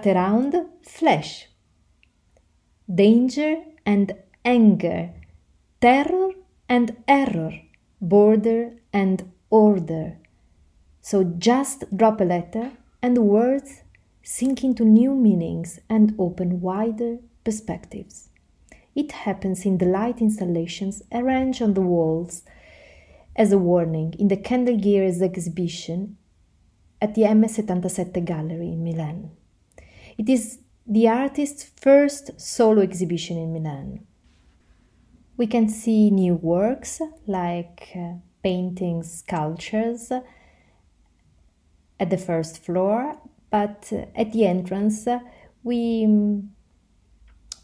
art around flesh. Danger and anger, terror and error, border and order. So just drop a letter and the words sink into new meanings and open wider perspectives. It happens in the light installations arranged on the walls as a warning in the Kendell Geers exhibition at the M77 Gallery in Milan. It is the artist's first solo exhibition in Milan. We can see new works like uh, paintings, sculptures at the first floor, but uh, at the entrance uh, we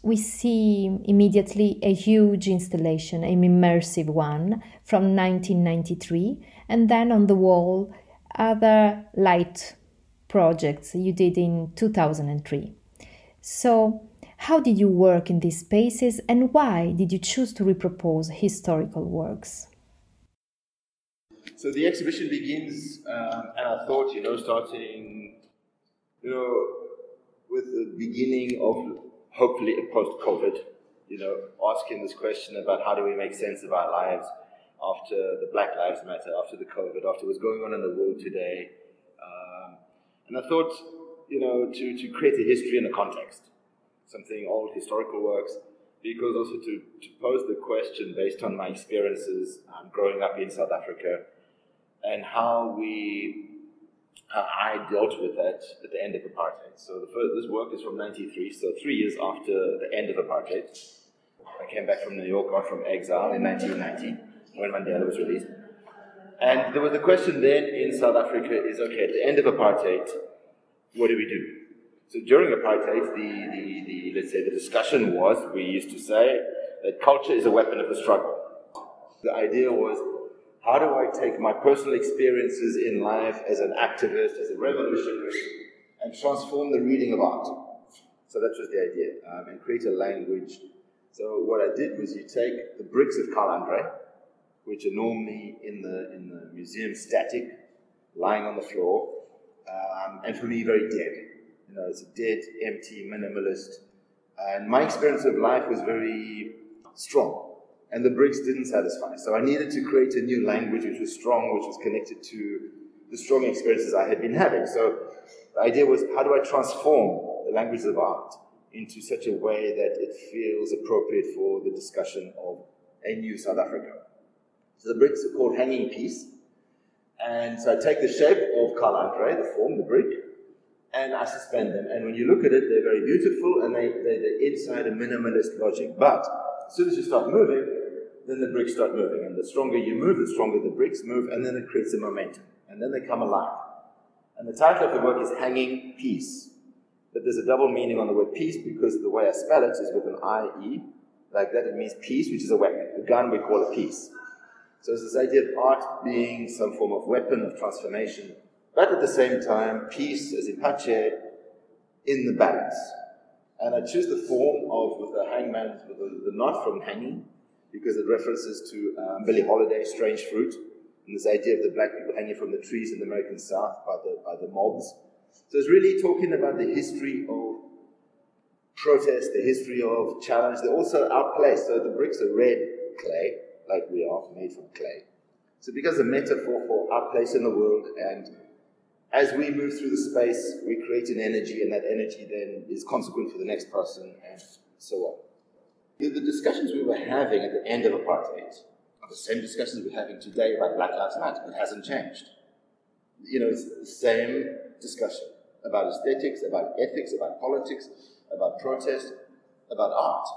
we see immediately a huge installation, an immersive one from 1993, and then on the wall other light projects you did in 2003. So, how did you work in these spaces and why did you choose to repropose historical works? So the exhibition begins, um, and I thought, you know, starting, you know, with the beginning of hopefully a post COVID, you know, asking this question about how do we make sense of our lives after the Black Lives Matter, after the COVID, after what's going on in the world today. And I thought, you know, to, to create a history and a context, something old historical works, because also to, to pose the question based on my experiences um, growing up in South Africa and how we, I dealt with that at the end of apartheid. So first, this work is from 93, so three years after the end of apartheid. I came back from New York, out from exile in 1990 when Mandela was released. And there was a question then in South Africa is okay, at the end of apartheid, what do we do? So during apartheid, the, the, the, let's say the discussion was, we used to say that culture is a weapon of the struggle. The idea was, how do I take my personal experiences in life as an activist, as a revolutionary, and transform the reading of art? So that was the idea, um, and create a language. So what I did was you take the bricks of Carl Andre, which are normally in the in the museum static, lying on the floor, um, and for me very dead. You know, it's a dead, empty, minimalist. And my experience of life was very strong, and the bricks didn't satisfy. So I needed to create a new language which was strong, which was connected to the strong experiences I had been having. So the idea was, how do I transform the language of art into such a way that it feels appropriate for the discussion of a new South Africa? So the bricks are called hanging piece. And so I take the shape of Carl Andre, the form, the brick, and I suspend them. And when you look at it, they're very beautiful and they, they, they're inside a minimalist logic. But as soon as you start moving, then the bricks start moving. And the stronger you move, the stronger the bricks move, and then it creates a momentum. And then they come alive. And the title of the work is Hanging Piece. But there's a double meaning on the word peace because the way I spell it is with an I-E. Like that, it means peace, which is a weapon. A gun we call a piece. So it's this idea of art being some form of weapon of transformation, but at the same time, peace as in pace in the balance. And I choose the form of with the hangman, with the, the knot from hanging, because it references to um, Billie Holiday, Strange Fruit, and this idea of the black people hanging from the trees in the American South by the, by the mobs. So it's really talking about the history of protest, the history of challenge. They're also outplaced. So the bricks are red clay, like we are, made from clay. So it becomes a metaphor for our place in the world, and as we move through the space, we create an energy, and that energy then is consequent for the next person, and so on. The, the discussions we were having at the end of apartheid are the same discussions we're having today about Black Lives Matter. It hasn't changed. You know, it's the same discussion about aesthetics, about ethics, about politics, about protest, about art.